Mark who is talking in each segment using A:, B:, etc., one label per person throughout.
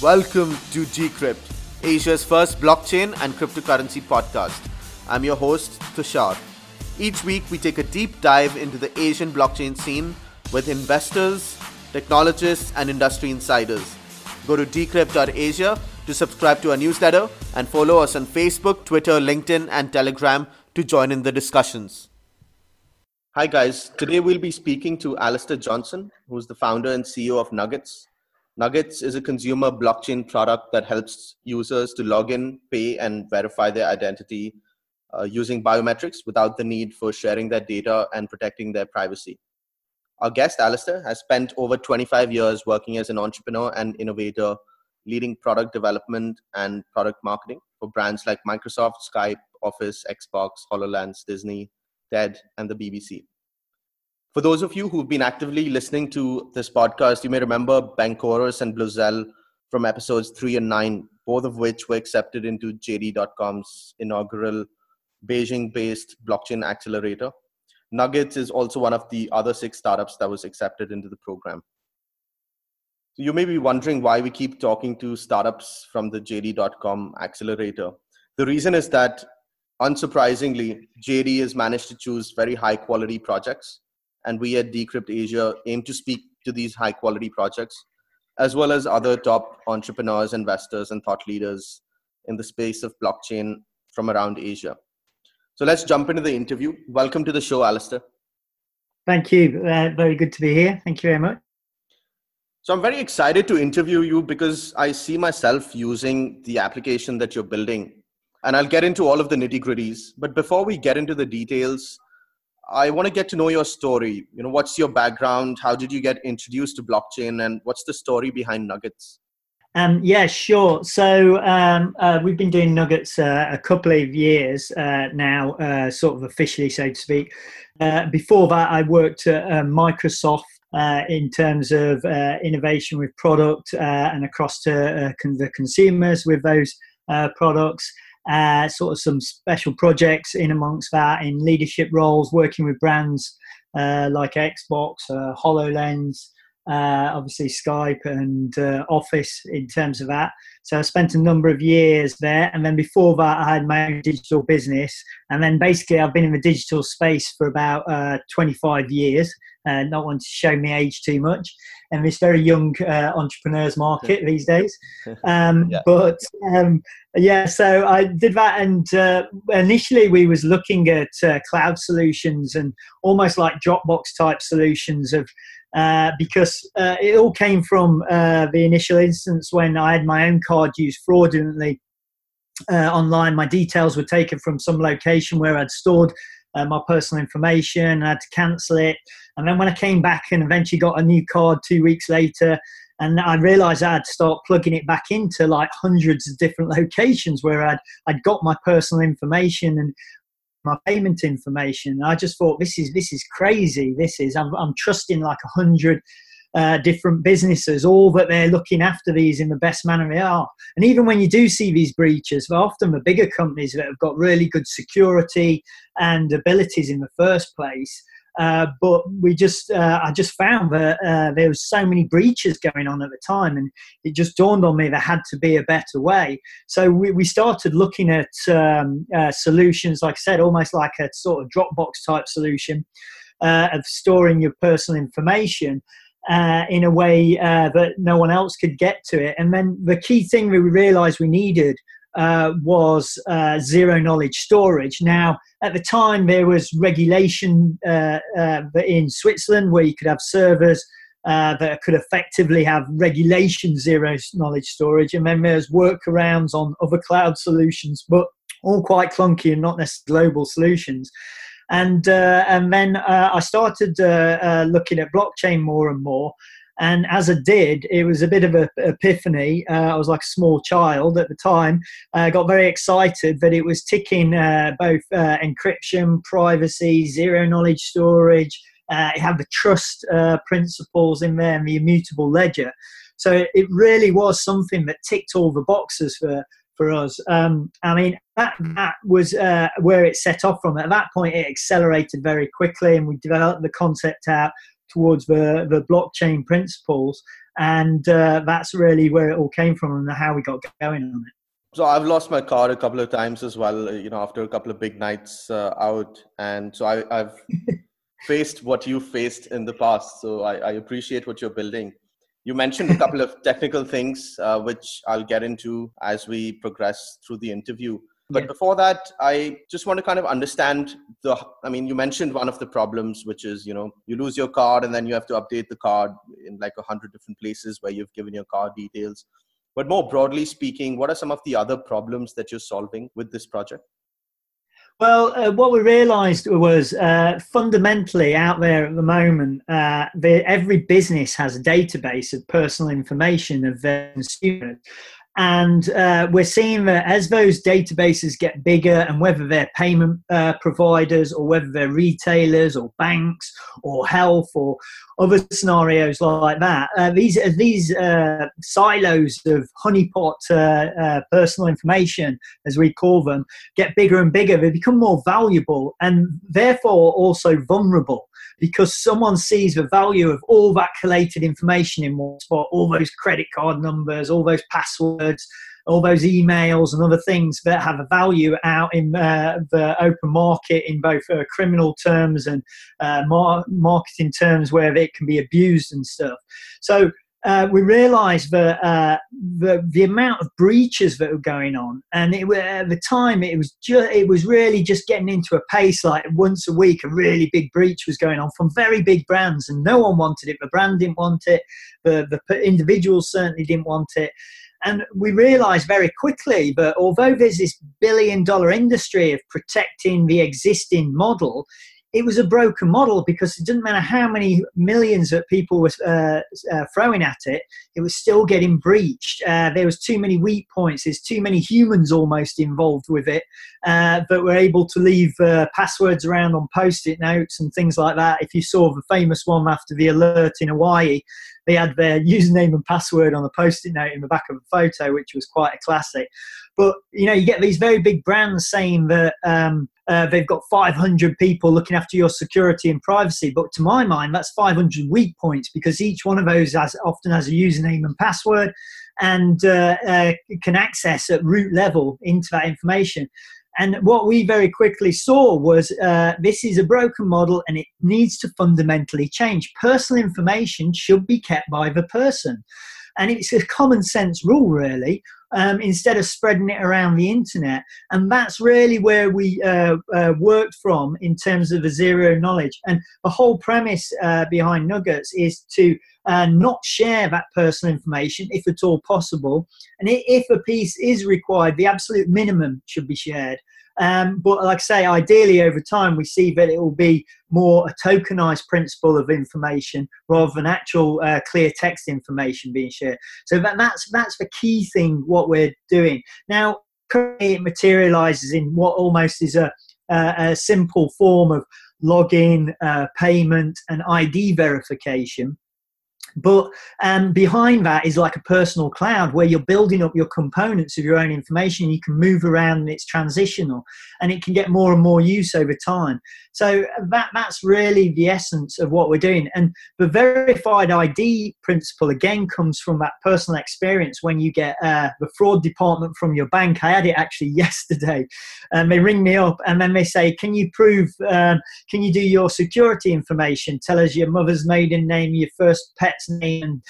A: Welcome to Decrypt, Asia's first blockchain and cryptocurrency podcast. I'm your host, Tushar. Each week, we take a deep dive into the Asian blockchain scene with investors, technologists, and industry insiders. Go to decrypt.asia to subscribe to our newsletter and follow us on Facebook, Twitter, LinkedIn, and Telegram to join in the discussions. Hi, guys. Today we'll be speaking to Alistair Johnson, who's the founder and CEO of Nuggets. Nuggets is a consumer blockchain product that helps users to log in, pay, and verify their identity uh, using biometrics without the need for sharing their data and protecting their privacy. Our guest, Alistair, has spent over 25 years working as an entrepreneur and innovator, leading product development and product marketing for brands like Microsoft, Skype, Office, Xbox, HoloLens, Disney, TED, and the BBC. For those of you who've been actively listening to this podcast, you may remember Bankorus and Bluzelle from episodes three and nine, both of which were accepted into JD.com's inaugural Beijing based blockchain accelerator. Nuggets is also one of the other six startups that was accepted into the program. So you may be wondering why we keep talking to startups from the JD.com accelerator. The reason is that, unsurprisingly, JD has managed to choose very high quality projects, and we at Decrypt Asia aim to speak to these high quality projects, as well as other top entrepreneurs, investors, and thought leaders in the space of blockchain from around Asia. So let's jump into the interview. Welcome to the show, Alistair.
B: Thank you. Uh, very good to be here. Thank you very much.
A: So I'm very excited to interview you because I see myself using the application that you're building. And I'll get into all of the nitty gritties. But before we get into the details, I want to get to know your story. You know, what's your background? How did you get introduced to blockchain? And what's the story behind Nuggets?
B: Um, yeah, sure. So um, uh, we've been doing Nuggets uh, a couple of years uh, now, uh, sort of officially, so to speak. Uh, before that, I worked at uh, Microsoft in terms of uh, innovation with product and across to con- the consumers with those products. Sort of some special projects in amongst that in leadership roles, working with brands like Xbox, HoloLens, uh, obviously Skype and uh, Office in terms of that. So I spent a number of years there, and then before that, I had my own digital business, and then basically I've been in the digital space for about uh, 25 years. Uh, not want to show me age too much, in this very young uh, entrepreneurs market these days. Um, yeah. But um, yeah, so I did that, and uh, initially we was looking at cloud solutions and almost like Dropbox type solutions of uh, because uh, it all came from uh, the initial instance when I had my own card used fraudulently uh, online. My details were taken from some location where I'd stored uh, my personal information. I had to cancel it. And then when I came back and eventually got a new card two weeks later, and I realized I had to start plugging it back into like hundreds of different locations where I'd, I'd got my personal information and my payment information. I just thought this is this is crazy. This is I'm, I'm trusting like a hundred uh, different businesses, all that they're looking after these in the best manner they are. And even when you do see these breaches, they're often the bigger companies that have got really good security and abilities in the first place. Uh, but we just, uh, I just found that uh, there was so many breaches going on at the time, and it just dawned on me there had to be a better way. So we, we started looking at um, uh, solutions, like I said, almost like a sort of Dropbox type solution uh, of storing your personal information. Uh, in a way uh, that no one else could get to it. And then the key thing we realized we needed uh, was uh, zero knowledge storage. Now, at the time, there was regulation uh, uh in Switzerland where you could have servers that could effectively have regulation zero knowledge storage, and then there's workarounds on other cloud solutions, but all quite clunky and not necessarily global solutions. And uh, and then I started looking at blockchain more and more. And as I did, it was a bit of an epiphany. Uh, I was like a small child at the time. I got very excited that it was ticking uh, both uh, encryption, privacy, zero knowledge storage. Uh, it had the trust uh, principles in there and the immutable ledger. So it really was something that ticked all the boxes for, for us. Um, I mean, that, that was uh, where it set off from. At that point, it accelerated very quickly, and we developed the concept out towards the, the blockchain principles. and uh, that's really where it all came from and how we got going on it.
A: So I've lost my card a couple of times as well. You know, after a couple of big nights uh, out, and so I, have faced what you faced in the past. So I, I, appreciate what you're building. You mentioned a couple of technical things, uh, which I'll get into as we progress through the interview. But yeah. before that, I just want to kind of understand the. I mean, you mentioned one of the problems, which is you know you lose your card and then you have to update the card in like a hundred different places where you've given your card details. But more broadly speaking, what are some of the other problems that you're solving with this project?
B: Well, uh, what we realised was uh, fundamentally out there at the moment, uh, the, every business has a database of personal information of their consumers. And uh, we're seeing that as those databases get bigger, and whether they're payment uh, providers or whether they're retailers or banks or health or other scenarios like that, uh, these these uh, silos of honeypot uh, uh, personal information, as we call them, get bigger and bigger. They become more valuable and therefore also vulnerable because someone sees the value of all that collated information in one spot, all those credit card numbers, all those passwords, all those emails and other things that have a value out in uh, the open market in both uh, criminal terms and uh, mar- marketing terms where it can be abused and stuff. So uh, we realised that uh, the the amount of breaches that were going on, and it, at the time it was it was really just getting into a pace like once a week a really big breach was going on from very big brands, and no one wanted it. The brand didn't want it, the the individuals certainly didn't want it. And we realized very quickly that although there's this billion dollar industry of protecting the existing model, it was a broken model because it didn't matter how many millions that people were uh, uh, throwing at it, it was still getting breached. Uh, there was too many weak points. There's too many humans almost involved with it uh, that were able to leave uh, passwords around on post-it notes and things like that. If you saw the famous one after the alert in Hawaii, they had their username and password on a post-it note in the back of a photo, which was quite a classic. But you know, you get these very big brands saying that um, uh, they've got 500 people looking after your security and privacy. But to my mind, that's 500 weak points because each one of those has, often has a username and password and uh, uh, can access at root level into that information. And what we very quickly saw was uh, this is a broken model and it needs to fundamentally change. Personal information should be kept by the person. And it's a common sense rule, really um, instead of spreading it around the internet. And that's really where we uh, uh, worked from in terms of the zero knowledge. And the whole premise uh, behind Nuggets is to uh, not share that personal information if at all possible. And if a piece is required, the absolute minimum should be shared. Um, but like I say, ideally over time, we see that it will be more a tokenized principle of information rather than actual uh, clear text information being shared. So that, that's that's the key thing. What we're doing now, currently, it materializes in what almost is a, a, simple form of login, uh, payment, and ID verification. But um, behind that is like a personal cloud where you're building up your components of your own information. You can move around and it's transitional and it can get more and more use over time. So that, that's really the essence of what we're doing. And the verified ID principle again comes from that personal experience when you get uh, the fraud department from your bank. I had it actually yesterday. And they ring me up and then they say, Can you prove, um, can you do your security information? Tell us your mother's maiden name, your first pet's name, and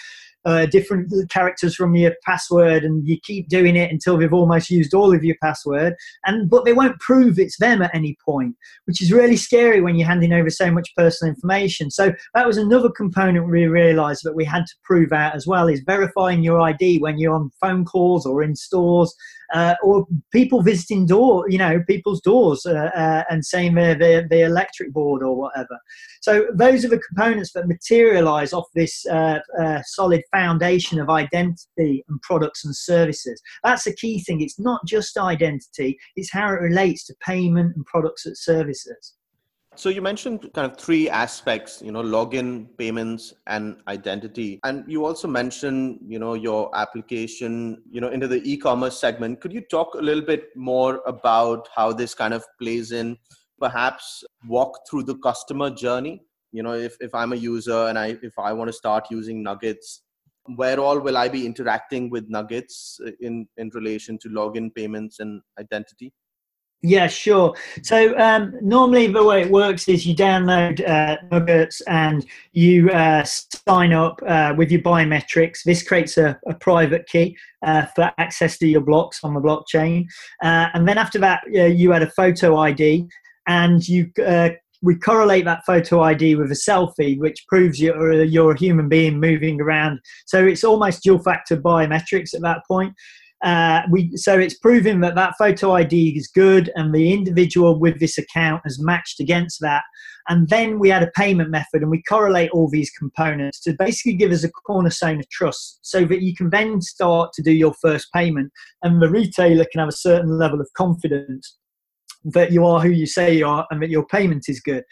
B: uh, different characters from your password and you keep doing it until they've almost used all of your password. And but they won't prove it's them at any point which is really scary when you're handing over so much personal information. So that was another component we realized that we had to prove out as well is verifying your id when you're on phone calls or in stores uh, or people visiting door, you know, people's doors uh, uh, and saying the electric board or whatever. So those are the components that materialize off this uh, uh, solid foundation of identity and products and services. That's a key thing. It's not just identity; it's how it relates to payment and products and services.
A: So you mentioned kind of three aspects, you know, login, payments, and identity. And you also mentioned, you know, your application, you know, into the e-commerce segment. Could you talk a little bit more about how this kind of plays in? Perhaps walk through the customer journey. You know, if, if I'm a user and I if I want to start using Nuggets, where all will I be interacting with Nuggets in, in relation to login payments and identity?
B: Yeah, sure. So um, normally the way it works is you download uh, Nuggets and you uh, sign up uh, with your biometrics. This creates a, a private key uh, for access to your blocks on the blockchain. Uh, and then after that, you add a photo ID and you uh, we correlate that photo ID with a selfie, which proves you're, you're a human being moving around. So it's almost dual factor biometrics at that point. Uh, we so it's proving that that photo ID is good, and the individual with this account has matched against that. And then we add a payment method, and we correlate all these components to basically give us a cornerstone of trust, so that you can then start to do your first payment, and the retailer can have a certain level of confidence that you are who you say you are and that your payment is good.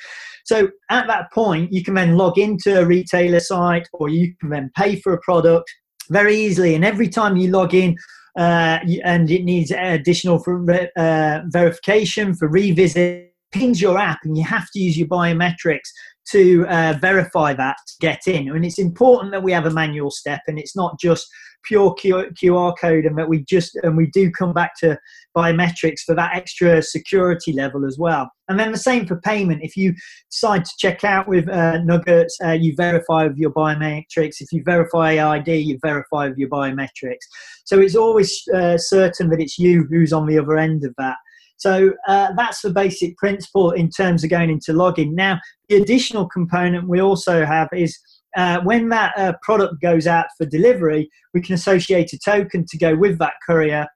B: So at that point, you can then log into a retailer site or you can then pay for a product very easily. And every time you log in, uh, and it needs additional for uh, verification for revisit. Pings your app and you have to use your biometrics to uh, verify that to get in and it's important that we have a manual step and it's not just pure QR code and that we just and we do come back to biometrics for that extra security level as well. And then the same for payment. If you decide to check out with uh, Nuggets, uh, you verify with your biometrics. If you verify ID, you verify with your biometrics. So it's always uh, certain that it's you who's on the other end of that. So uh, that's the basic principle in terms of going into login. Now, the additional component we also have is uh, when that uh, product goes out for delivery, we can associate a token to go with that courier.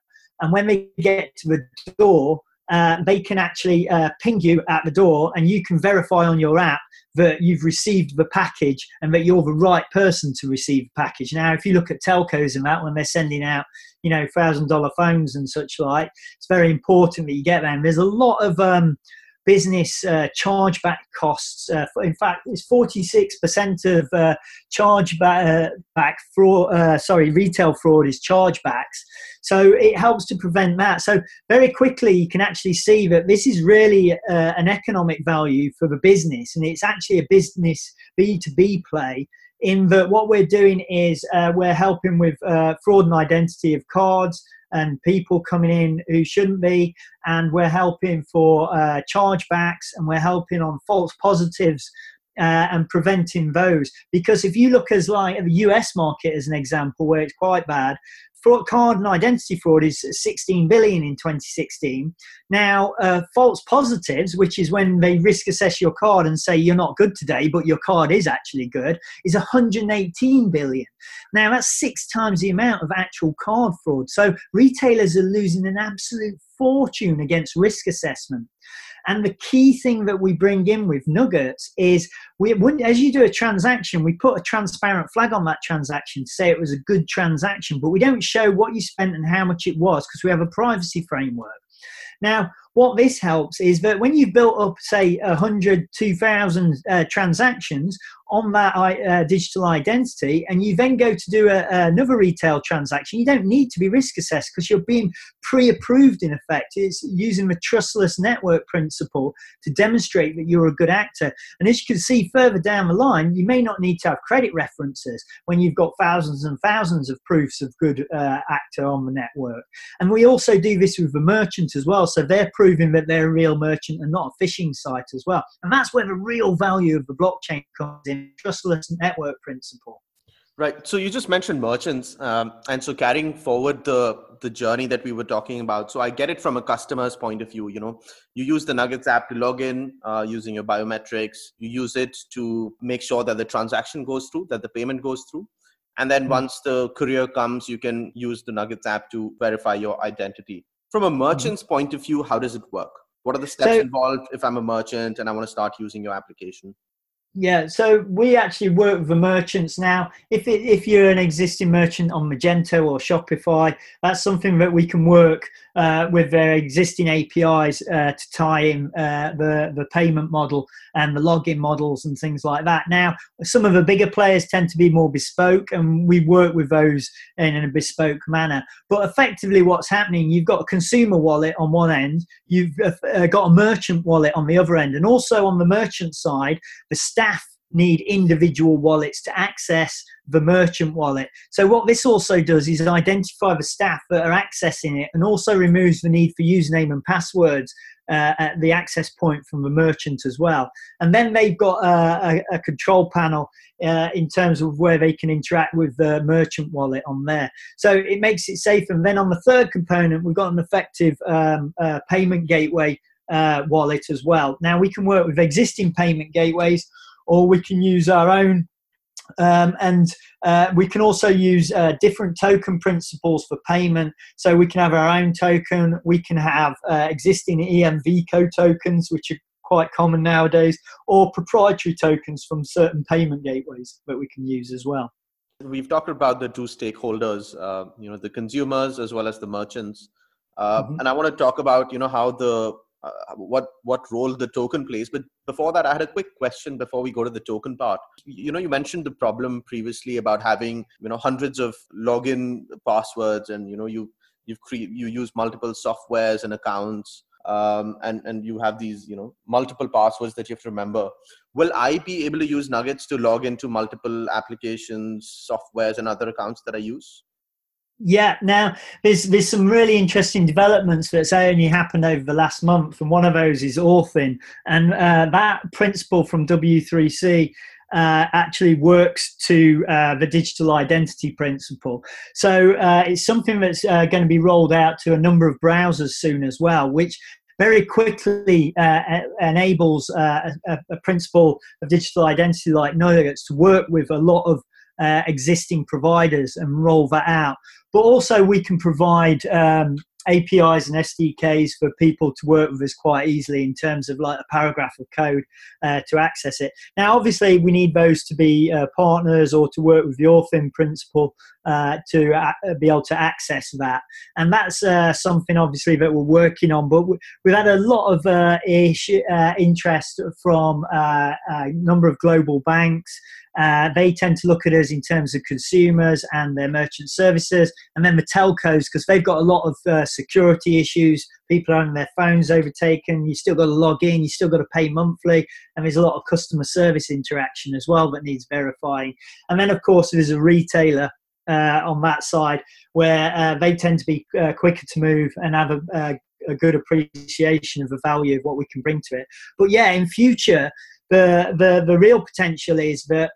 B: And when they get to the door, uh, they can actually uh, ping you at the door and you can verify on your app that you've received the package and that you're the right person to receive the package. Now, if you look at telcos and that when they're sending out, you know, thousand dollar phones and such like, it's very important that you get them. There's a lot of um, business uh, chargeback costs. Uh, in fact, it's 46% of uh, chargeback uh, fraud, uh, sorry, retail fraud is chargebacks. So it helps to prevent that. So very quickly, you can actually see that this is really uh, an economic value for the business, and it's actually a business B2B play in that what we're doing is uh, we're helping with uh, fraud and identity of cards and people coming in who shouldn't be, and we're helping for uh, chargebacks and we're helping on false positives uh, and preventing those. Because if you look as like the US market as an example, where it's quite bad, fraud, card and identity fraud is 16 billion in 2016. Now, uh, false positives, which is when they risk assess your card and say you're not good today, but your card is actually good, is 118 billion. Now, that's six times the amount of actual card fraud. So retailers are losing an absolute fortune against risk assessment. And the key thing that we bring in with Nuggets is we, as you do a transaction, we put a transparent flag on that transaction to say it was a good transaction, but we don't show what you spent and how much it was because we have a privacy framework. Now, what this helps is that when you've built up, say, 100, 2,000 uh, transactions on that uh, digital identity, and you then go to do a, another retail transaction, you don't need to be risk assessed because you're being pre approved in effect. It's using the trustless network principle to demonstrate that you're a good actor. And as you can see further down the line, you may not need to have credit references when you've got thousands and thousands of proofs of good uh, actor on the network. And we also do this with the merchant as well. So they're proving that they're a real merchant and not a phishing site as well. And that's where the real value of the blockchain comes in trustless network principle.
A: Right. So you just mentioned merchants, um, and so carrying forward the the journey that we were talking about. So I get it from a customer's point of view. You know, you use the Nuggets app to log in uh, using your biometrics. You use it to make sure that the transaction goes through, that the payment goes through, and then mm-hmm. once the courier comes, you can use the Nuggets app to verify your identity. From a mm-hmm. merchant's mm-hmm. point of view, how does it work? What are the steps so, involved if I'm a merchant and I want to start using your application?
B: Yeah, so we actually work with the merchants now. If it, if you're an existing merchant on Magento or Shopify, that's something that we can work uh, with their existing APIs uh, to tie in uh, the the payment model and the login models and things like that. Now, some of the bigger players tend to be more bespoke, and we work with those in a bespoke manner. But effectively, what's happening? You've got a consumer wallet on one end, you've uh, got a merchant wallet on the other end, and also on the merchant side, the staff need individual wallets to access the merchant wallet. So, what this also does is identify the staff that are accessing it and also removes the need for username and passwords uh, at the access point from the merchant as well. And then they've got a, a, a control panel uh, in terms of where they can interact with the merchant wallet on there. So it makes it safe. And then on the third component, we've got an effective um, uh, payment gateway uh, wallet as well. Now we can work with existing payment gateways or we can use our own um, and uh, we can also use uh, different token principles for payment. So we can have our own token. We can have uh, existing EMVCo tokens, which are quite common nowadays, or proprietary tokens from certain payment gateways that we can use as well.
A: We've talked about the two stakeholders, uh, you know, the consumers as well as the merchants. Uh, mm-hmm. And I want to talk about, you know, how the uh, what what role the token plays. But before that, I had a quick question before we go to the token part. You know, you mentioned the problem previously about having you know hundreds of login passwords, and you know you you've cre- you use multiple softwares and accounts. Um, and and you have these you know multiple passwords that you have to remember will i be able to use nuggets to log into multiple applications softwares and other accounts that i use
B: yeah, now there's there's some really interesting developments that's only happened over the last month, and one of those is Authyn, and uh, that principle from W3C uh, actually works to uh, the digital identity principle. So uh, it's something that's uh, going to be rolled out to a number of browsers soon as well, which very quickly uh, enables uh, a, a, principle of digital identity like Nuggets to work with a lot of uh, existing providers and roll that out. But also, we can provide um, APIs and SDKs for people to work with us quite easily in terms of like a paragraph of code uh, to access it. Now, obviously, we need those to be uh, partners or to work with the Authyn principle uh, to uh, be able to access that. And that's uh, something obviously that we're working on. But we've had a lot of uh, interest from a number of global banks. Uh, they tend to look at us in terms of consumers and their merchant services, and then the telcos because they've got a lot of uh, security issues. People are having their phones overtaken. You still got to log in. You still got to pay monthly, and there's a lot of customer service interaction as well that needs verifying. And then, of course, there's a retailer uh, on that side where uh, they tend to be uh, quicker to move and have a, a, a, good appreciation of the value of what we can bring to it. But yeah, in future, the the the real potential is that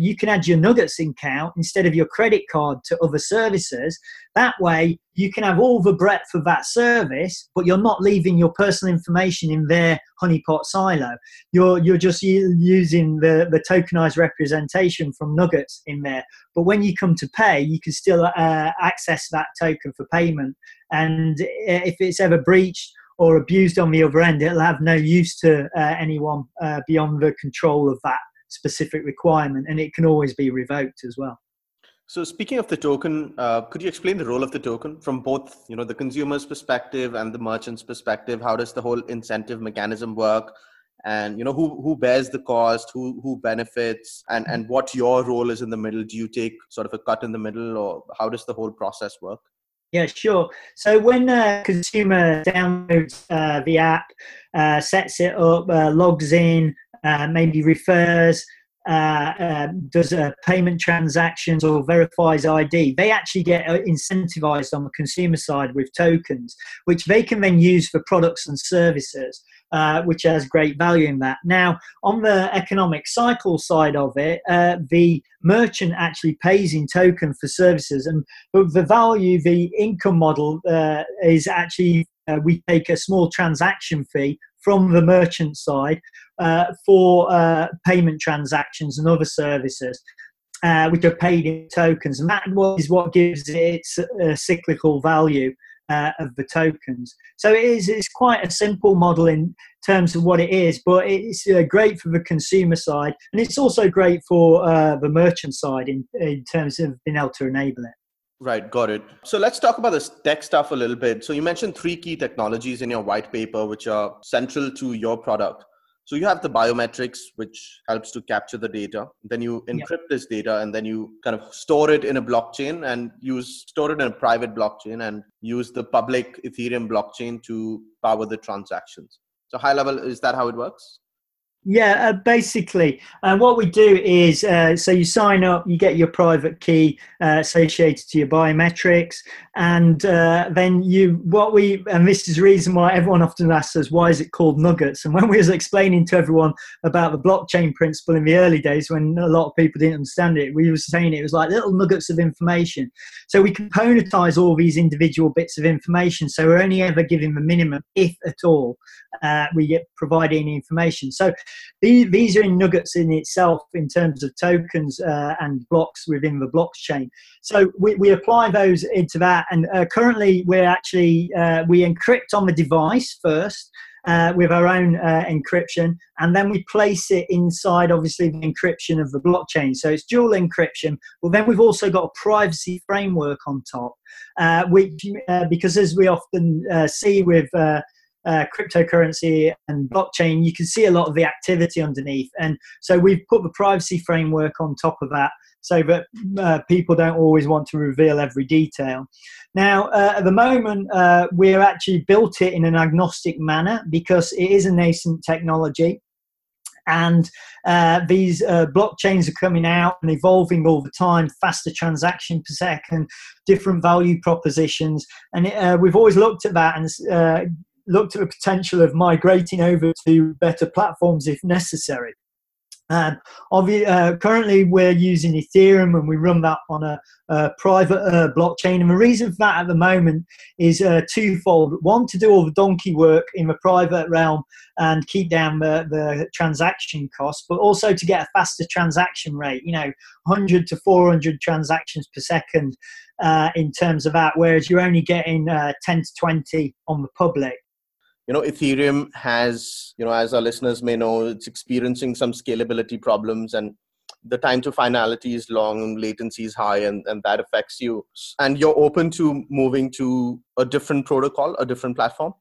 B: you can add your Nuggets account instead of your credit card to other services. That way, you can have all the breadth of that service, but you're not leaving your personal information in their honeypot silo. You're you're just using the the tokenized representation from Nuggets in there. But when you come to pay, you can still uh, access that token for payment. And if it's ever breached or abused on the other end, it'll have no use to uh, anyone uh, beyond the control of that specific requirement, and it can always be revoked as well.
A: So, speaking of the token, uh, could you explain the role of the token from both, you know, the consumer's perspective and the merchant's perspective? How does the whole incentive mechanism work? And you know, who who bears the cost? Who who benefits? And and what your role is in the middle? Do you take sort of a cut in the middle, or how does the whole process work?
B: Yeah, sure. So when a consumer downloads uh, the app, uh, sets it up, uh, logs in, uh, maybe refers, uh, um, does a payment transactions or verifies ID, they actually get uh, incentivized on the consumer side with tokens, which they can then use for products and services uh, which has great value in that. Now, on the economic cycle side of it, uh, the merchant actually pays in token for services, and the value, the income model uh, is actually uh, we take a small transaction fee from the merchant side uh, for uh, payment transactions and other services. Uh, which are paid in tokens, and that is what gives it its cyclical value uh, of the tokens. So it is it's quite a simple model in terms of what it is, but it's uh, great for the consumer side, and it's also great for uh, the merchant side in, in terms of being able to enable it.
A: Right, got it. So let's talk about this tech stuff a little bit. So you mentioned three key technologies in your white paper, which are central to your product. So you have the biometrics, which helps to capture the data. Then you encrypt this data, and then you kind of store it in a blockchain and use store it in a private blockchain and use the public Ethereum blockchain to power the transactions. So high level, is that how it works?
B: Yeah, uh, basically, uh, what we do is uh, so you sign up, you get your private key uh, associated to your biometrics, and uh, then you what we and this is the reason why everyone often asks us why is it called nuggets. And when we was explaining to everyone about the blockchain principle in the early days, when a lot of people didn't understand it, we were saying it was like little nuggets of information. So we componentize all these individual bits of information. So we're only ever giving the minimum, if at all, uh, we get provide any information. So these, are in nuggets in itself in terms of tokens uh, and blocks within the blockchain. So we, we apply those into that, and uh, currently we're actually uh, we encrypt on the device first. Uh, with our own uh, encryption, and then we place it inside, obviously, the encryption of the blockchain. So it's dual encryption. Well, then we've also got a privacy framework on top, uh, which, uh, because as we often uh, see with uh, uh, cryptocurrency and blockchain, you can see a lot of the activity underneath. And so we've put the privacy framework on top of that so that uh, people don't always want to reveal every detail. Now, uh, at the moment, uh, we're actually built it in an agnostic manner because it is a nascent technology. And uh, these uh, blockchains are coming out and evolving all the time, faster transaction per second, different value propositions. And uh, we've always looked at that and looked at the potential of migrating over to better platforms if necessary. Um, uh, currently, we're using Ethereum and we run that on a, a private uh, blockchain. And the reason for that at the moment is uh, twofold. One, to do all the donkey work in the private realm and keep down the, the transaction costs, but also to get a faster transaction rate, you know, 100 to 400 transactions per second uh, in terms of that, whereas you're only getting uh, 10 to 20 on the public
A: you know ethereum has you know as our listeners may know it's experiencing some scalability problems and the time to finality is long latency is high and, and that affects you and you're open to moving to a different protocol a different platform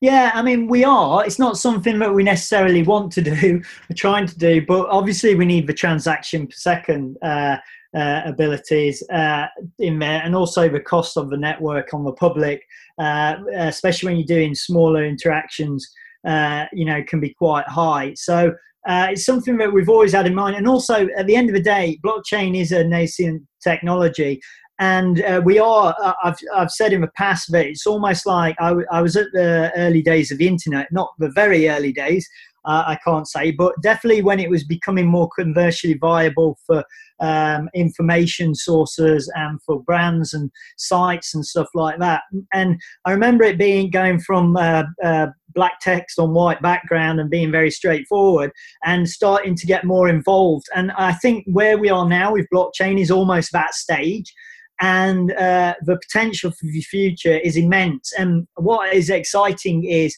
B: yeah, I mean, we are. It's not something that we necessarily want to do, we're trying to do, but obviously we need the transaction per second uh, uh, abilities uh, in there, and also the cost of the network on the public, uh, especially when you're doing smaller interactions, uh, you know, can be quite high. So uh, it's something that we've always had in mind. And also, at the end of the day, blockchain is a nascent technology. And uh, we are, I've, I've said in the past that it's almost like I, I was at the early days of the internet, not the very early days, uh, I can't say, but definitely when it was becoming more commercially viable for um, information sources and for brands and sites and stuff like that. And I remember it being going from uh, uh, black text on white background and being very straightforward and starting to get more involved. And I think where we are now with blockchain is almost that stage and uh, the potential for the future is immense. And what is exciting is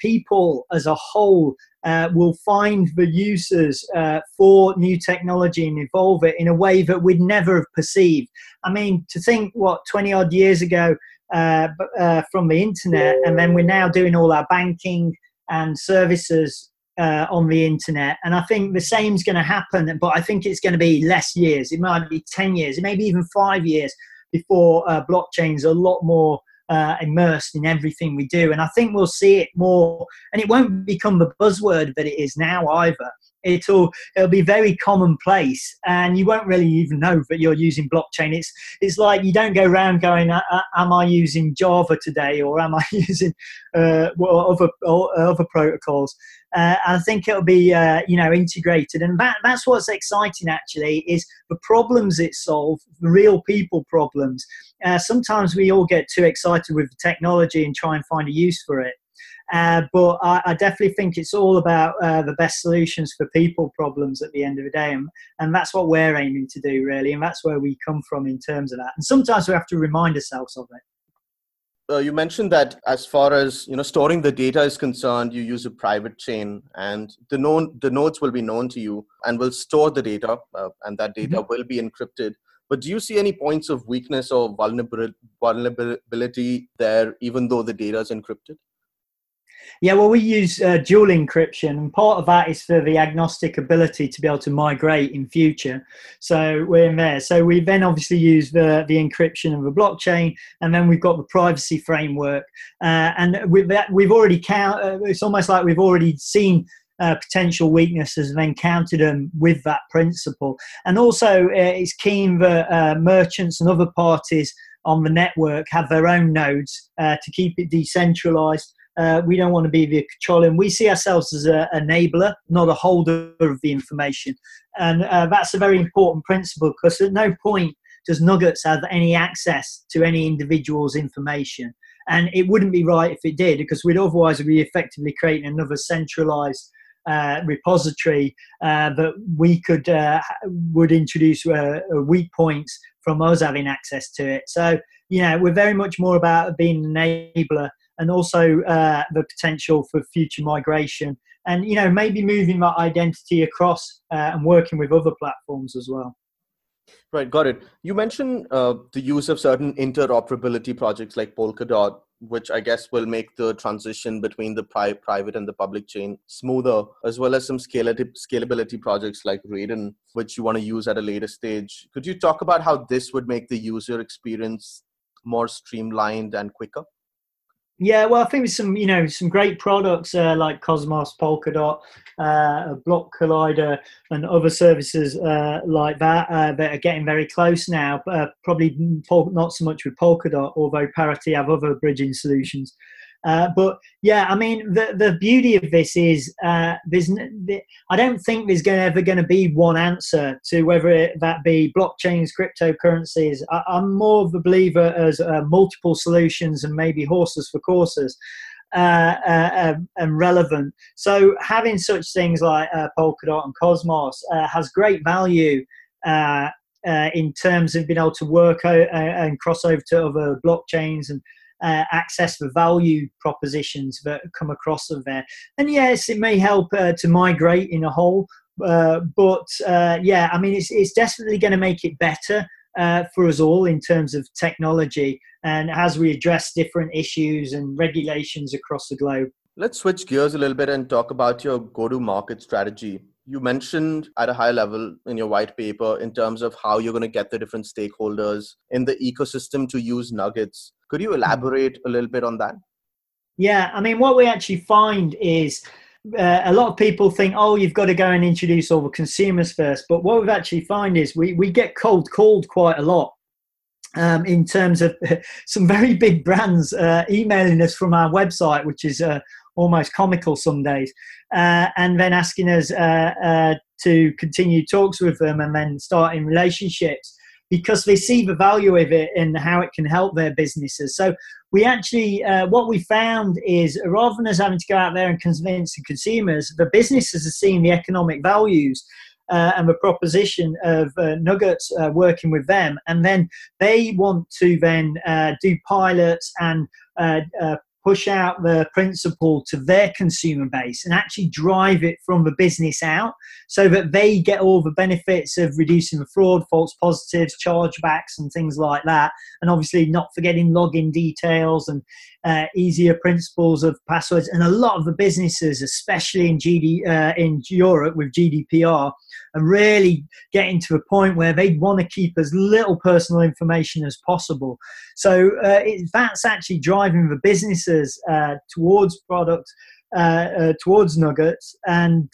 B: people as a whole uh, will find the uses uh, for new technology and evolve it in a way that we'd never have perceived. I mean, to think what 20 odd years ago uh, uh, from the internet, and then we're now doing all our banking and services uh, on the internet. And I think the same is going to happen, but I think it's going to be less years. It might be 10 years, it be even five years before uh, blockchains a lot more uh, immersed in everything we do. And I think we'll see it more, and it won't become the buzzword that it is now either. It'll it'll be very commonplace, and you won't really even know that you're using blockchain. It's it's like you don't go around going, "Am I using Java today, or am I using uh, well, other other protocols?" Uh, I think it'll be uh, you know integrated, and that, that's what's exciting. Actually, is the problems it solves, the real people problems uh, sometimes we all get too excited with the technology and try and find a use for it. Uh, but I, I, definitely think it's all about uh, the best solutions for people problems at the end of the day. And, and that's what we're aiming to do, really. And that's where we come from in terms of that. And sometimes we have to remind ourselves of it.
A: Uh, you mentioned that as far as you know storing the data is concerned you use a private chain and the known the nodes will be known to you and will store the data uh, and that data mm-hmm. will be encrypted but do you see any points of weakness or vulnerability there, even though the data is encrypted?
B: Yeah, well, we use uh, dual encryption, and part of that is for the agnostic ability to be able to migrate in future. So we're in there. So we then obviously use the, the encryption of the blockchain, and then we've got the privacy framework. Uh, and with that, we've already count. Uh, it's almost like we've already seen uh, potential weaknesses and then them with that principle. And also, uh, it's keen that uh, merchants and other parties on the network have their own nodes uh, to keep it decentralized uh, we don't want to be the controlling. We see ourselves as an enabler, not a holder of the information. And uh, that's a very important principle because at no point does Nuggets have any access to any individual's information. And it wouldn't be right if it did because we'd otherwise be effectively creating another centralized uh, repository uh, that we could uh, would introduce uh, weak points from us having access to it. So you know we're very much more about being an enabler and also uh, the potential for future migration and you know maybe moving that identity across uh, and working with other platforms as well.
A: Right got it. You mentioned uh, the use of certain interoperability projects like polkadot which i guess will make the transition between the pri- private and the public chain smoother as well as some scalability, scalability projects like raiden which you want to use at a later stage. Could you talk about how this would make the user experience more streamlined and quicker
B: yeah, well, I think there's some, you know, some great products uh, like Cosmos, Polkadot, uh, Block Collider, and other services uh, like that uh, that are getting very close now. Uh, probably not so much with Polkadot, although Parity have other bridging solutions. Uh, but yeah, I mean, the the beauty of this is uh, there's I don't think there's gonna, ever going to be one answer to whether it, that be blockchains, cryptocurrencies. I, am more of a believer as uh, multiple solutions and maybe horses for courses. Uh, uh, um, and relevant. So having such things like Polkadot and Cosmos has great value in terms of being able to work and cross over to other blockchains and uh, access the value propositions that come across of there. And yes, it may help uh, to migrate in a whole, uh, but uh, yeah, I mean, it's, it's definitely going to make it better. Uh, for us all, in terms of technology, and as we address different issues and regulations across the globe.
A: Let's switch gears a little bit and talk about your go to market strategy you mentioned at a high level in your white paper in terms of how you're going to get the different stakeholders in the ecosystem to use nuggets could you elaborate a little bit on that?
B: Yeah i mean what we actually find is uh, a lot of people think oh you've got to go and introduce all the consumers first but what we've actually find is we, we get cold called quite a lot um, in terms of some very big brands uh, emailing us from our website, which is uh, almost comical some days, uh, and then asking us uh, uh, to continue talks with them and then starting relationships because they see the value of it and how it can help their businesses. So we actually, uh, what we found is rather than us having to go out there and convince the consumers, the businesses are seeing the economic values. Uh, and the proposition of uh, Nuggets uh, working with them, and then they want to then uh, do pilots and uh, push out the principle to their consumer base and actually drive it from the business out so that they get all the benefits of reducing the fraud, false positives, chargebacks, and things like that. And obviously, not forgetting login details and uh, easier principles of passwords. And a lot of the businesses, especially in, GD, uh, in Europe with GDPR, are really getting to a point where they want to keep as little personal information as possible. So uh, it, that's actually driving the businesses uh, towards product, uh, uh, towards Nuggets, and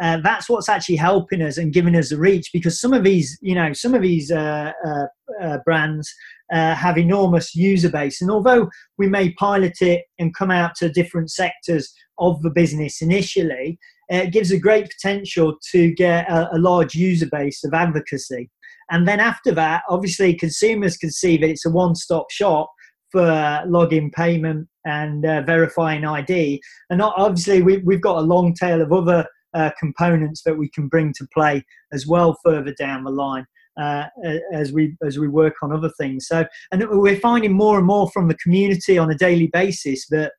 B: uh, that's what's actually helping us and giving us a reach because some of these, you know, some of these uh, uh, uh, brands have enormous user base, and although we may pilot it and come out to different sectors of the business initially, it gives a great potential to get a, a large user base of advocacy. And then after that, obviously, consumers can see that it's a one stop shop for login payment and uh, verifying ID. And obviously, we, we've got a long tail of other uh, components that we can bring to play as well further down the line. Uh, as we as we work on other things. So, and we're finding more and more from the community on a daily basis that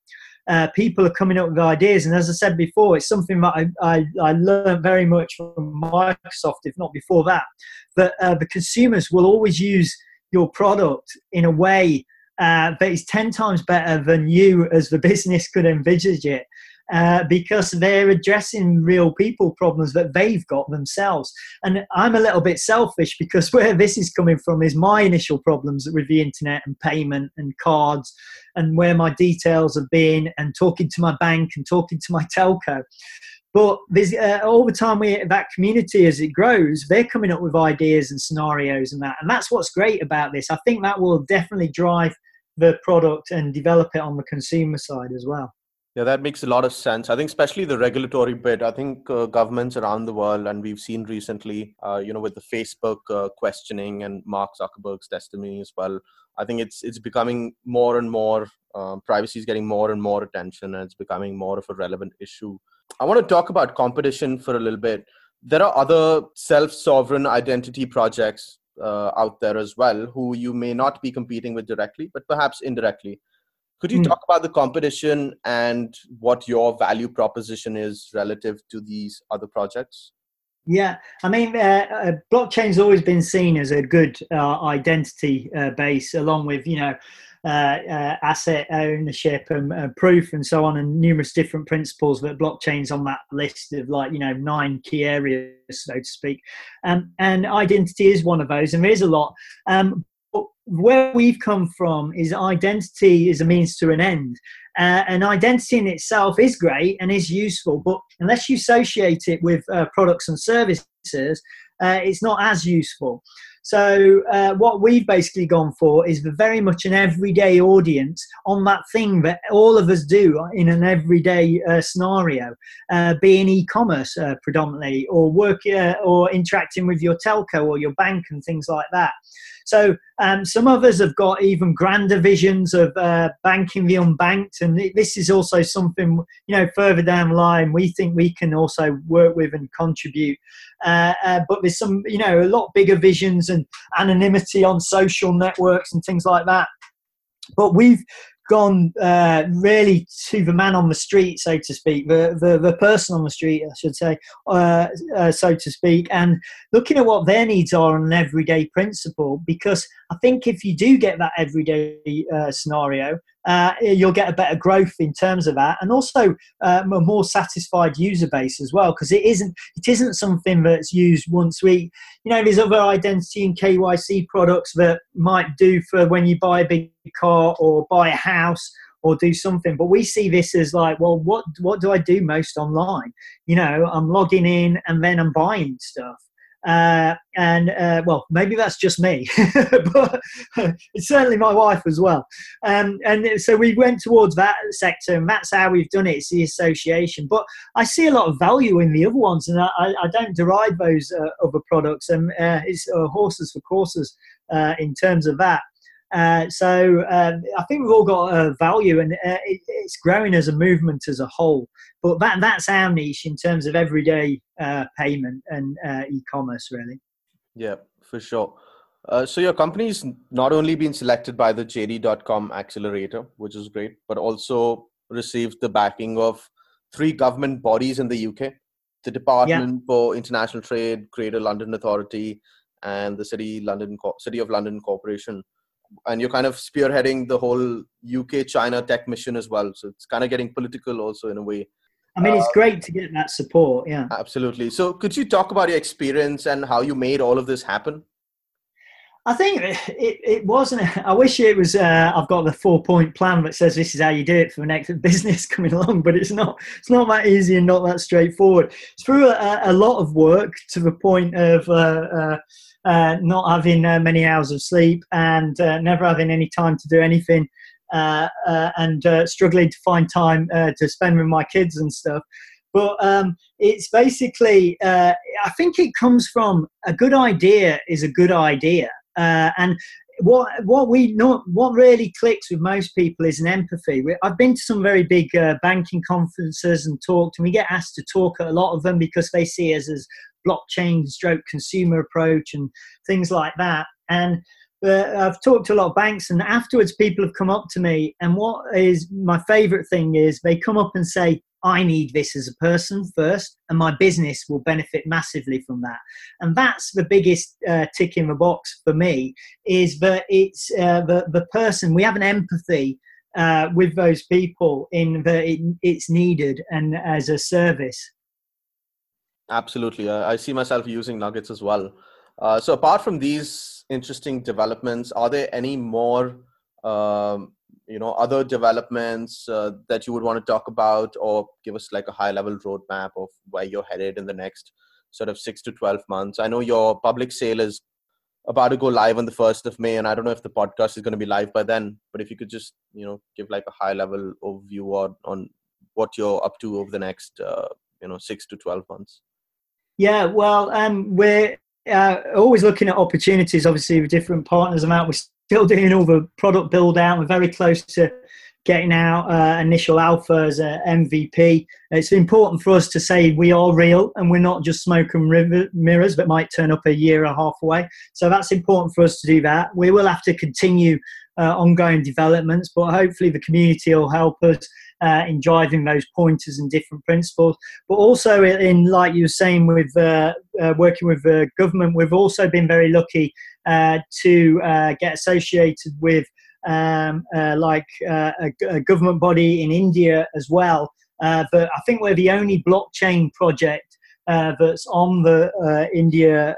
B: uh, people are coming up with ideas. And as I said before, it's something that I, I, I learned very much from Microsoft, if not before that, that uh, the consumers will always use your product in a way uh, but it's 10 times better than you as the business could envisage it. Uh, because they're addressing real people problems that they've got themselves. And I'm a little bit selfish because where this is coming from is my initial problems with the internet and payment and cards and where my details have been and talking to my bank and talking to my telco. But uh, all the time we that community as it grows, they're coming up with ideas and scenarios and that, and that's what's great about this. I think that will definitely drive the product and develop it on the consumer side as well.
A: Yeah, that makes a lot of sense. I think, especially the regulatory bit. I think uh, governments around the world, and we've seen recently, uh, you know, with the Facebook uh, questioning and Mark Zuckerberg's testimony as well. I think it's it's becoming more and more. Um, privacy is getting more and more attention, and it's becoming more of a relevant issue. I want to talk about competition for a little bit. There are other self-sovereign identity projects uh, out there as well, who you may not be competing with directly, but perhaps indirectly could you mm. talk about the competition and what your value proposition is relative to these other projects?
B: Yeah, I mean, uh, uh, blockchain's always been seen as a good uh, identity uh, base, along with you know uh, uh, asset ownership and proof and so on, and numerous different principles. But blockchain's on that list of like you know nine key areas, so to speak. Um, and identity is one of those, and there is a lot. Um, where we've come from is identity is a means to an end. Uh, and identity in itself is great and is useful, but unless you associate it with uh, products and services, uh, it's not as useful. So uh, what we've basically gone for is very much an everyday audience on that thing that all of us do in an everyday uh, scenario, uh, being e-commerce predominantly, or work or interacting with your telco or your bank and things like that. So um, some us have got even grander visions of uh, banking the unbanked, and this is also something you know further down the line we think we can also work with and contribute. Uh, uh, but there's some you know a lot bigger visions and anonymity on social networks and things like that. But we've gone uh, really to the man on the street, so to speak, the, the, the person on the street, I should say, uh, uh, so to speak, and looking at what their needs are on an everyday principle. Because I think if you do get that everyday uh, scenario, uh, you'll get a better growth in terms of that, and also uh, a more satisfied user base as well. Because it isn't it isn't something that's used once we, you know, there's other identity and KYC products that might do for when you buy a big car or buy a house or do something. But we see this as like, well, what what do I do most online? You know, I'm logging in and then I'm buying stuff. Uh, and uh, well, maybe that's just me, but it's certainly my wife as well. Um, and so we went towards that sector, and that's how we've done it. It's the association, but I see a lot of value in the other ones, and I, I don't deride those uh, other products. And uh, it's uh, horses for courses uh, in terms of that. Uh, so um, I think we've all got a value, and uh, it, it's growing as a movement as a whole. But that that's our niche in terms of everyday uh, payment and uh, e-commerce, really.
A: Yeah, for sure. Uh, so your company's not only been selected by the JD.com Accelerator, which is great, but also received the backing of three government bodies in the UK: the Department yeah. for International Trade, Greater London Authority, and the City London City of London Corporation and you're kind of spearheading the whole UK China tech mission as well. So it's kind of getting political also in a way.
B: I mean, it's uh, great to get that support. Yeah,
A: absolutely. So could you talk about your experience and how you made all of this happen?
B: I think it, it wasn't. I wish it was. Uh, I've got the four point plan that says this is how you do it for the next business coming along, but it's not. It's not that easy and not that straightforward. It's through a, a lot of work to the point of. Uh, uh, not having uh, many hours of sleep and uh, never having any time to do anything uh, uh, and struggling to find time to spend with my kids and stuff. But um, it's basically, I think it comes from a good idea is a good idea. and what what we not what really clicks with most people is an empathy. I've been to some very big uh, banking conferences and talked, and we get asked to talk at a lot of them because they see us as blockchain stroke consumer approach and things like that. And uh, I've talked to a lot of banks, and afterwards, people have come up to me. And what is my favorite thing is they come up and say, I need this as a person first, and my business will benefit massively from that. And that's the biggest uh, tick in the box for me is that it's uh, the, the person, we have an empathy uh, with those people in that it, it's needed and as a service.
A: Absolutely. I see myself using Nuggets as well. Uh, so, apart from these interesting developments, are there any more um, you know other developments uh, that you would want to talk about or give us like a high level roadmap of where you're headed in the next sort of 6 to 12 months i know your public sale is about to go live on the 1st of may and i don't know if the podcast is going to be live by then but if you could just you know give like a high level overview on, on what you're up to over the next uh, you know 6 to 12 months
B: yeah well um, we're uh, always looking at opportunities obviously with different partners i'm out with still doing all the product build out. We're very close to getting out uh, initial alpha as a MVP. It's important for us to say we are real and we're not just smoke and mirrors, but might turn up a year and a half away. So that's important for us to do that. We will have to continue uh, ongoing developments, but hopefully the community will help us. Uh, in driving those pointers and different principles, but also in, like you were saying, with uh, uh, working with the government, we've also been very lucky uh, to get associated with um, uh, like a, a, government body in India as well. but I think we're the only blockchain project that's on the India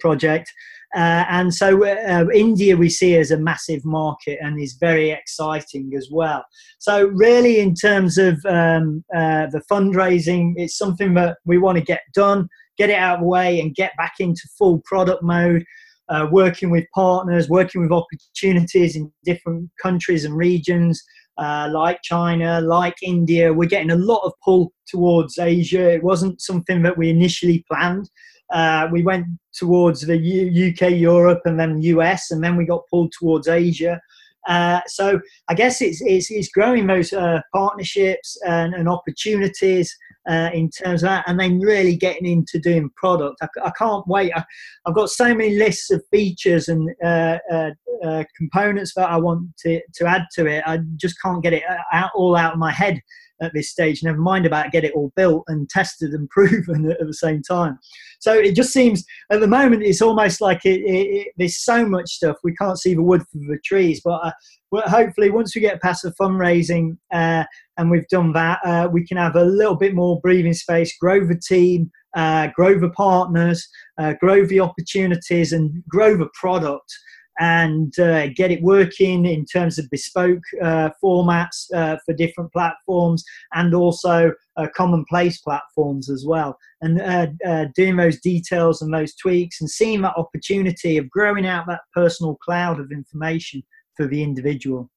B: project. Uh, and so uh, India we see as a massive market and is very exciting as well. So really, in terms of um, uh, the fundraising, it's something that we want to get done get it out of the way and get back into full product mode, uh, working with partners, working with opportunities in different countries and regions. Uh, like China, like India, we're getting a lot of pull towards Asia. It wasn't something that we initially planned. Uh, we went towards the U- UK, Europe, and then US, and then we got pulled towards Asia. Uh, so I guess it's, it's, it's growing those uh, partnerships and, and opportunities uh, in terms of that, and then really getting into doing product. I, I can't wait. I, have got so many lists of features and uh, uh, uh, components that I want to, to add to it. I just can't get it out, all out of my head at this stage. Never mind about get it all built and tested and proven at the same time. So it just seems at the moment it's almost like it, it, it, there's so much stuff we can't see the wood for the trees. But uh, well, hopefully once we get past the fundraising uh, and we've done that, uh, we can have a little bit more breathing space, grow the team. Uh, grow the partners, uh, grow the opportunities, and grow the product and uh, get it working in terms of bespoke uh, formats uh, for different platforms and also uh, commonplace platforms as well. And uh, doing those details and those tweaks and seeing that opportunity of growing out that personal cloud of information for the individual.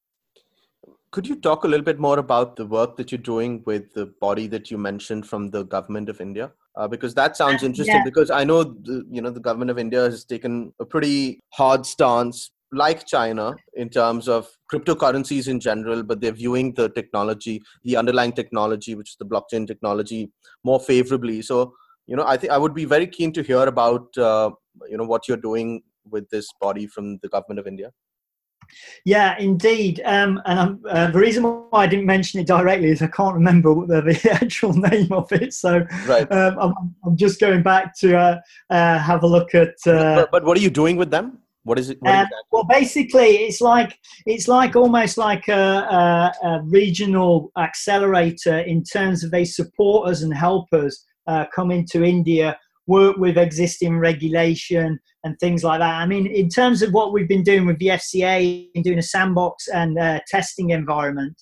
A: Could you talk a little bit more about the work that you're doing with the body that you mentioned from the government of India? uh, because that sounds interesting. Yeah. Because I know the, you know the government of India has taken a pretty hard stance, like China, in terms of cryptocurrencies in general, but they're viewing the technology, the underlying technology, which is the blockchain technology, more favorably. So you know, I think I would be very keen to hear about uh, you know what you're doing with this body from the government of India.
B: Yeah, indeed. Um, and uh, the reason why I didn't mention it directly is I can't remember the, the actual name of it. So right. um, I'm, I'm, just going back to uh, uh, have a look at.
A: Uh, but, but, what are you doing with them? What is it? What
B: um, well, basically, it's like it's like almost like a, a, a, regional accelerator in terms of they support us and help us uh, come into India work with existing regulation and things like that. I mean, in terms of what we've been doing with the FCA in doing a sandbox and uh, testing environment,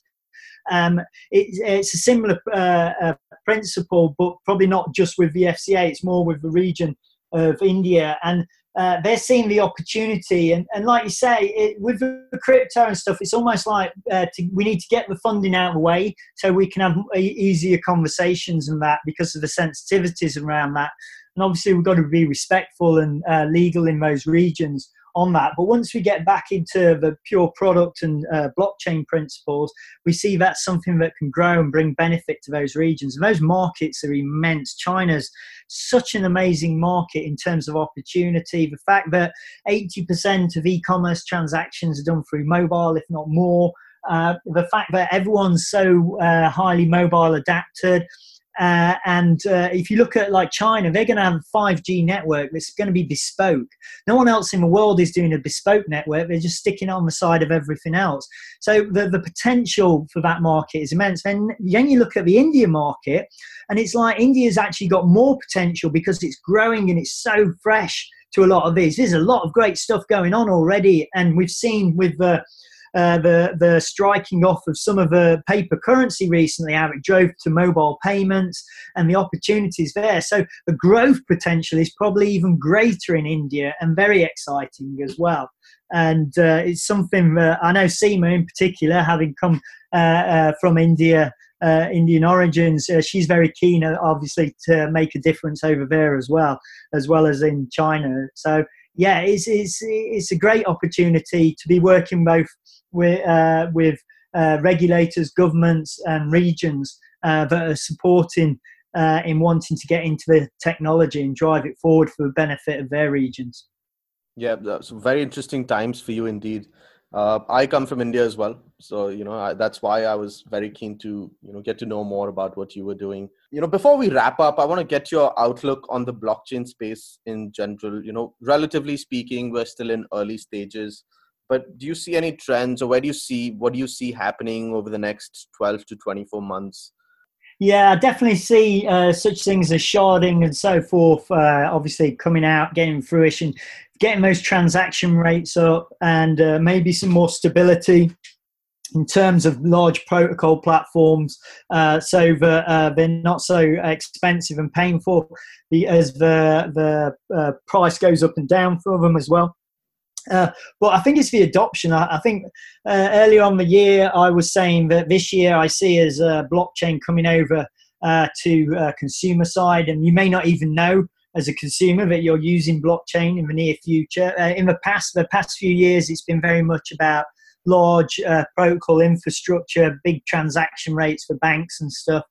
B: um, it, it's a similar uh, uh, principle, but probably not just with the FCA. It's more with the region of India, and uh, they're seeing the opportunity. And, and like you say, it, with the crypto and stuff, it's almost like uh, to, we need to get the funding out of the way so we can have easier conversations and that because of the sensitivities around that and obviously we've got to be respectful and uh, legal in those regions on that. But once we get back into the pure product and uh, blockchain principles, we see that's something that can grow and bring benefit to those regions. And those markets are immense. China's such an amazing market in terms of opportunity. The fact that 80% of e commerce transactions are done through mobile, if not more. uh, the fact that everyone's so uh, highly mobile adapted. Uh, and uh, if you look at like China, they're going to have a 5G network that's going to be bespoke. No one else in the world is doing a bespoke network. They're just sticking on the side of everything else. So the, the potential for that market is immense. Then, then you look at the India market, and it's like India's actually got more potential because it's growing and it's so fresh to a lot of these. There's a lot of great stuff going on already, and we've seen with the uh, the the striking off of some of the paper currency recently, how it drove to mobile payments and the opportunities there. So the growth potential is probably even greater in India and very exciting as well. And uh, it's something that I know Seema in particular, having come uh, uh from India. Uh, Indian origins, uh, she's very keen, obviously, to make a difference over there as well, as well as in China. So, yeah, it's, it's, it's a great opportunity to be working both with, uh, with uh, regulators, governments, and regions uh, that are supporting uh, in wanting to get into the technology and drive it forward for the benefit of their regions.
A: Yeah, that's very interesting times for you indeed. Uh, I come from India as well, so you know I, that's why I was very keen to you know get to know more about what you were doing. You know, before we wrap up, I want to get your outlook on the blockchain space in general. You know, relatively speaking, we're still in early stages but do you see any trends or where do you see what do you see happening over the next 12 to 24 months
B: yeah, I definitely see uh, such things as sharding and so forth. Uh, obviously, coming out, getting fruition, getting those transaction rates up, and uh, maybe some more stability in terms of large protocol platforms, uh, so that uh, they're not so expensive and painful as the the uh, price goes up and down for them as well. Uh, but I think it's the adoption. I, I think uh, earlier on the year, I was saying that this year I see as a blockchain coming over uh, to uh, consumer side, and you may not even know as a consumer that you're using blockchain in the near future. Uh, in the past, the past few years, it's been very much about large uh, protocol infrastructure, big transaction rates for banks and stuff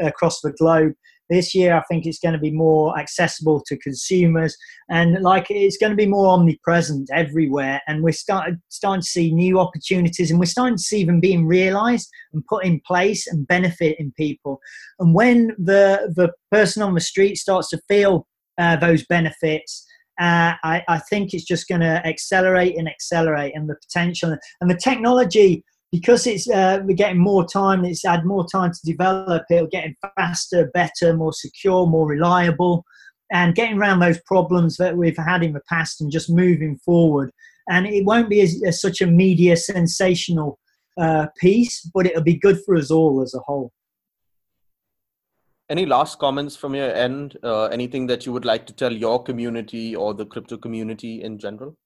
B: across the globe. This year, I think it's going to be more accessible to consumers, and like it's going to be more omnipresent everywhere. And we're starting starting to see new opportunities, and we're starting to see them being realised and put in place and benefiting people. And when the the person on the street starts to feel uh, those benefits, uh, I, I, think it's just going to accelerate and accelerate and the potential and the technology because it's uh, we're getting more time it's had more time to develop it'll getting faster better more secure more reliable. And getting around those problems that we've had in the past and just moving forward. And it won't be as, as such a media sensational uh, piece but it'll be good for us all as a whole.
A: Any last comments from your end? Uh, anything that you would like to tell your community or the crypto community in general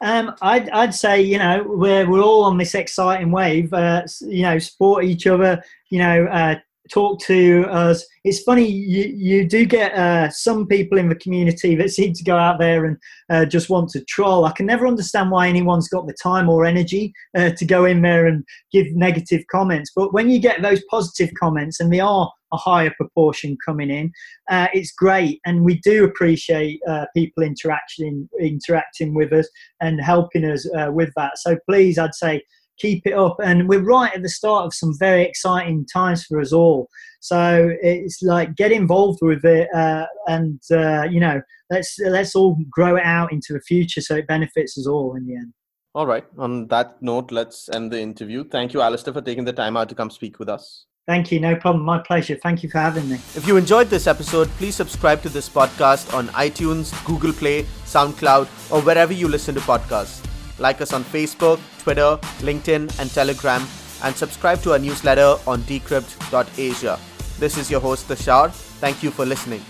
B: um, I'd, I'd say, you know, we're, we're all on this exciting wave, uh, you know, support each other, you know, uh, talk to us. It's funny, you, you do get uh, some people in the community that seem to go out there and uh, just want to troll. I can never understand why anyone's got the time or energy uh, to go in there and give negative comments. But when you get those positive comments, and they are a higher proportion coming in, uh, it's great. And we do appreciate uh, people interacting, interacting with us and helping us uh, with that. So please, I'd say, keep it up. And we're right at the start of some very exciting times for us all. So it's like get involved with it, uh, and uh, you know, let's let's all grow it out into the future so it benefits us all in the end.
A: All right. On that note, let's end the interview. Thank you, Alastair, for taking the time out to come speak with us.
B: Thank you. No problem. My pleasure. Thank you for having me.
A: If you enjoyed this episode, please subscribe to this podcast on iTunes, Google Play, SoundCloud, or wherever you listen to podcasts. Like us on Facebook, Twitter, LinkedIn, and Telegram, and subscribe to our newsletter on decrypt.asia. This is your host, Tushar. Thank you for listening.